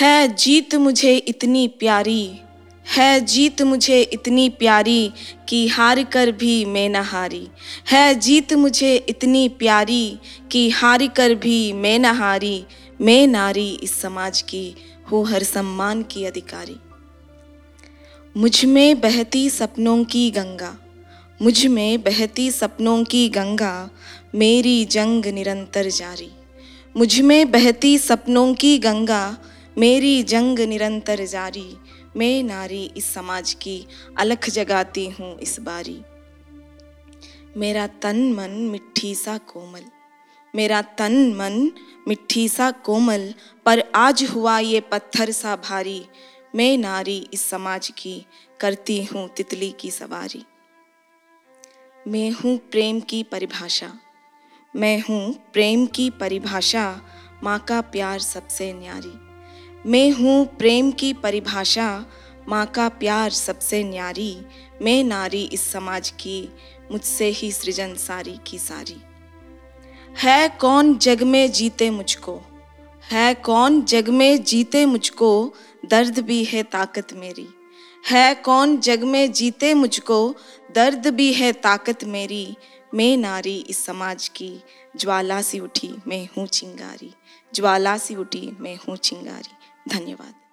है जीत मुझे इतनी प्यारी, है जीत मुझे इतनी प्यारी कि हार कर भी मैं न हारी, है जीत मुझे इतनी प्यारी कि हार कर भी मैं न हारी, मैं नारी इस समाज की हूँ हर सम्मान की अधिकारी। मुझमें बहती सपनों की गंगा, मुझमें बहती सपनों की गंगा, मेरी जंग निरंतर जारी, मुझमें बहती सपनों की गंगा मेरी जंग निरंतर जारी, मैं नारी इस समाज की अलख जगाती हूँ इस बारी। मेरा तन मन मिट्टी सा कोमल, मेरा तन मन मिट्टी सा कोमल, पर आज हुआ ये पत्थर सा भारी। मैं नारी इस समाज की करती हूँ तितली की सवारी। मैं हूँ प्रेम की परिभाषा, मैं हूँ प्रेम की परिभाषा, माँ का प्यार सबसे न्यारी। मैं हूँ प्रेम की परिभाषा, माँ का प्यार सबसे न्यारी, मैं नारी इस समाज की, मुझसे ही सृजन सारी की सारी। है कौन जग में जीते मुझको? है कौन जग में जीते मुझको? दर्द भी है ताकत मेरी। है कौन जग में जीते मुझको? दर्द भी है ताकत मेरी। मैं नारी इस समाज की, ज्वाला सी उठी मैं हूँ चिंगारी। ज्वाला सी उठी मैं हूँ चिंगारी। धन्यवाद।